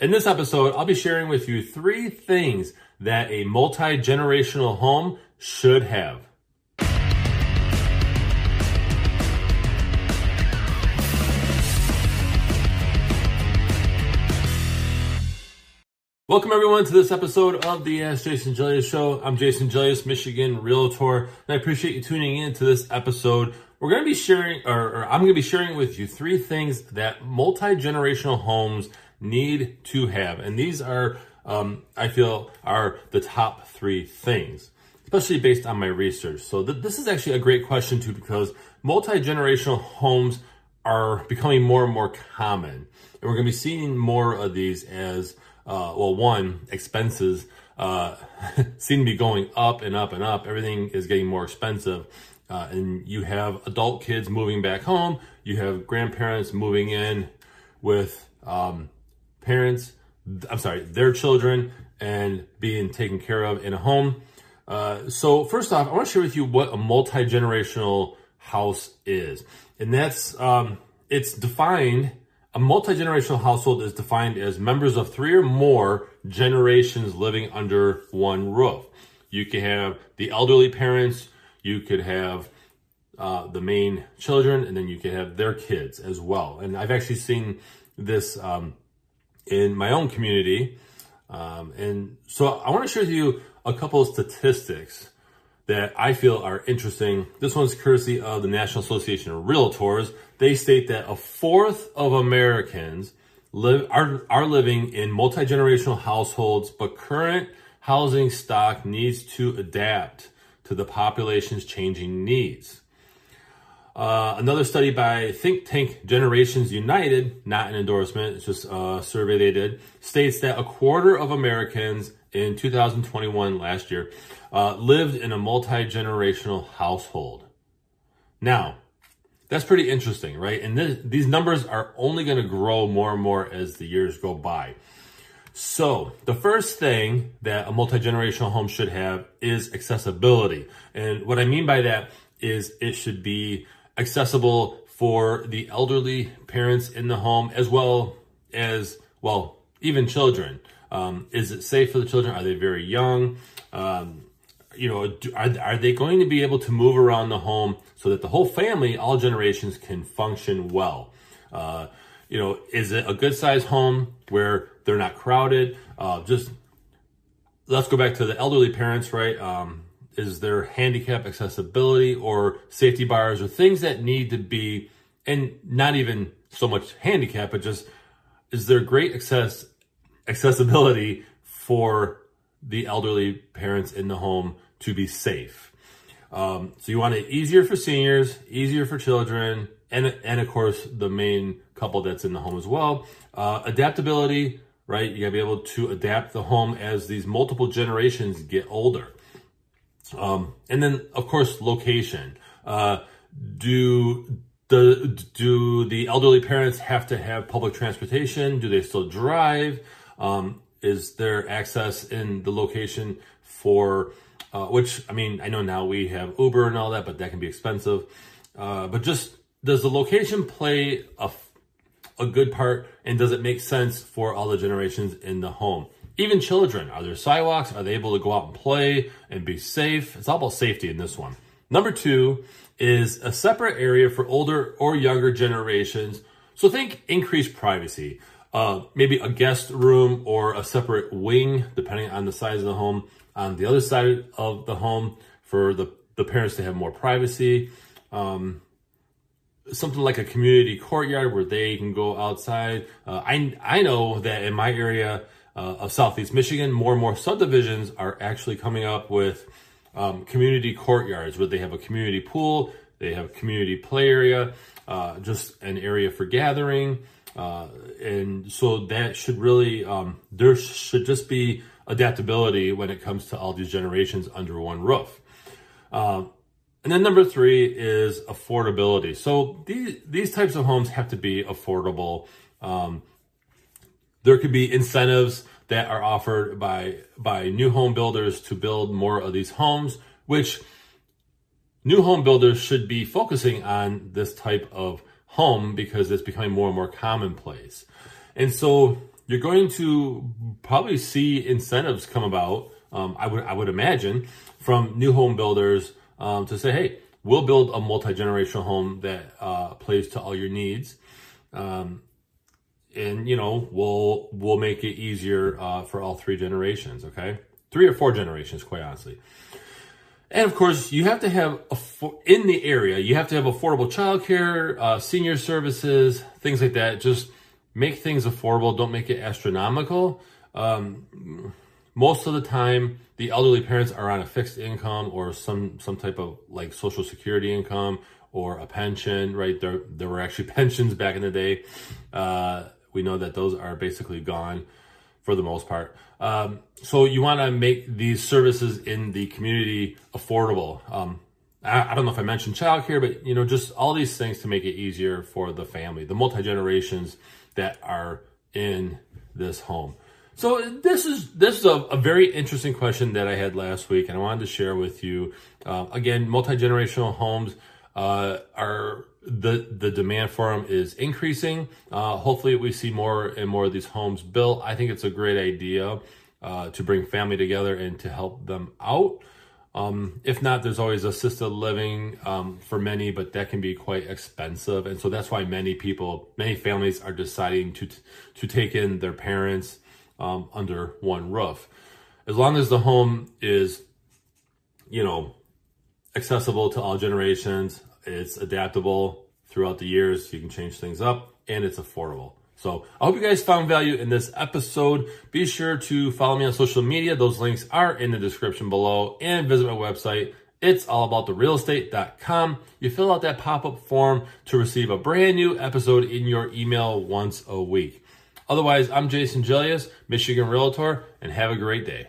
In this episode, I'll be sharing with you three things that a multi-generational home should have. Welcome everyone to this episode of the Ask Jason Gelios Show. I'm Jason Gelios, Michigan Realtor, and I appreciate you tuning in to this episode. We're going to be sharing, or, or I'm going to be sharing with you three things that multi-generational homes need to have. And these are, um, I feel, are the top three things, especially based on my research. So th- this is actually a great question too, because multi-generational homes are becoming more and more common. And we're going to be seeing more of these as, uh, well, one, expenses uh, seem to be going up and up and up. Everything is getting more expensive. Uh, and you have adult kids moving back home. You have grandparents moving in with um, parents, I'm sorry, their children and being taken care of in a home. Uh, so first off, I want to share with you what a multi-generational house is. And that's, um, it's defined, a multi-generational household is defined as members of three or more generations living under one roof. You can have the elderly parents, you could have uh, the main children, and then you could have their kids as well. And I've actually seen this um, in my own community. Um, and so I want to share with you a couple of statistics that I feel are interesting. This one's courtesy of the National Association of Realtors. They state that a fourth of Americans live are, are living in multi-generational households, but current housing stock needs to adapt to the population's changing needs. Uh, another study by think tank Generations United, not an endorsement, it's just a survey they did, states that a quarter of Americans in 2021, last year, uh, lived in a multi-generational household. Now, that's pretty interesting, right? And th- these numbers are only going to grow more and more as the years go by. So, the first thing that a multi-generational home should have is accessibility. And what I mean by that is it should be accessible for the elderly parents in the home as well as, well, even children. Um, is it safe for the children? Are they very young? Um, you know, are, are they going to be able to move around the home so that the whole family, all generations can function well? Uh, you know, is it a good sized home where they're not crowded? Uh, just let's go back to the elderly parents, right? Um, is there handicap accessibility or safety bars or things that need to be, and not even so much handicap, but just is there great access accessibility for the elderly parents in the home to be safe? Um, so you want it easier for seniors, easier for children, and and of course the main couple that's in the home as well. Uh, adaptability, right? You gotta be able to adapt the home as these multiple generations get older. Um, and then, of course, location. Uh, do the do the elderly parents have to have public transportation? Do they still drive? Um, is there access in the location for uh, which I mean I know now we have Uber and all that, but that can be expensive. Uh, but just does the location play a a good part, and does it make sense for all the generations in the home? Even children, are there sidewalks? Are they able to go out and play and be safe? It's all about safety in this one. Number two is a separate area for older or younger generations. So think increased privacy. Uh, maybe a guest room or a separate wing, depending on the size of the home, on the other side of the home for the, the parents to have more privacy. Um, something like a community courtyard where they can go outside. Uh, I, I know that in my area, uh, of Southeast Michigan, more and more subdivisions are actually coming up with um, community courtyards where they have a community pool, they have a community play area, uh, just an area for gathering. Uh, and so that should really, um, there should just be adaptability when it comes to all these generations under one roof. Uh, and then number three is affordability. So these, these types of homes have to be affordable. Um, there could be incentives that are offered by by new home builders to build more of these homes, which new home builders should be focusing on this type of home because it's becoming more and more commonplace. And so you're going to probably see incentives come about. Um, I would I would imagine from new home builders um, to say, hey, we'll build a multi generational home that uh, plays to all your needs. Um, and you know we'll we'll make it easier uh, for all three generations okay three or four generations quite honestly and of course you have to have in the area you have to have affordable childcare uh, senior services things like that just make things affordable don't make it astronomical um, most of the time the elderly parents are on a fixed income or some some type of like social security income or a pension right there there were actually pensions back in the day uh, we know that those are basically gone for the most part. Um, so you want to make these services in the community affordable. Um, I, don't know if I mentioned childcare, but you know, just all these things to make it easier for the family, the multi generations that are in this home. So this is this is a, a, very interesting question that I had last week, and I wanted to share with you. Uh, again, multi generational homes uh, are the the demand for them is increasing. Uh, hopefully, we see more and more of these homes built. I think it's a great idea uh, to bring family together and to help them out. Um, if not, there's always assisted living um, for many, but that can be quite expensive, and so that's why many people, many families, are deciding to to take in their parents um, under one roof. As long as the home is, you know, accessible to all generations, it's adaptable throughout the years. You can change things up and it's affordable. So I hope you guys found value in this episode. Be sure to follow me on social media. Those links are in the description below and visit my website. It's allabouttherealestate.com. You fill out that pop-up form to receive a brand new episode in your email once a week. Otherwise, I'm Jason Gelios, Michigan Realtor, and have a great day.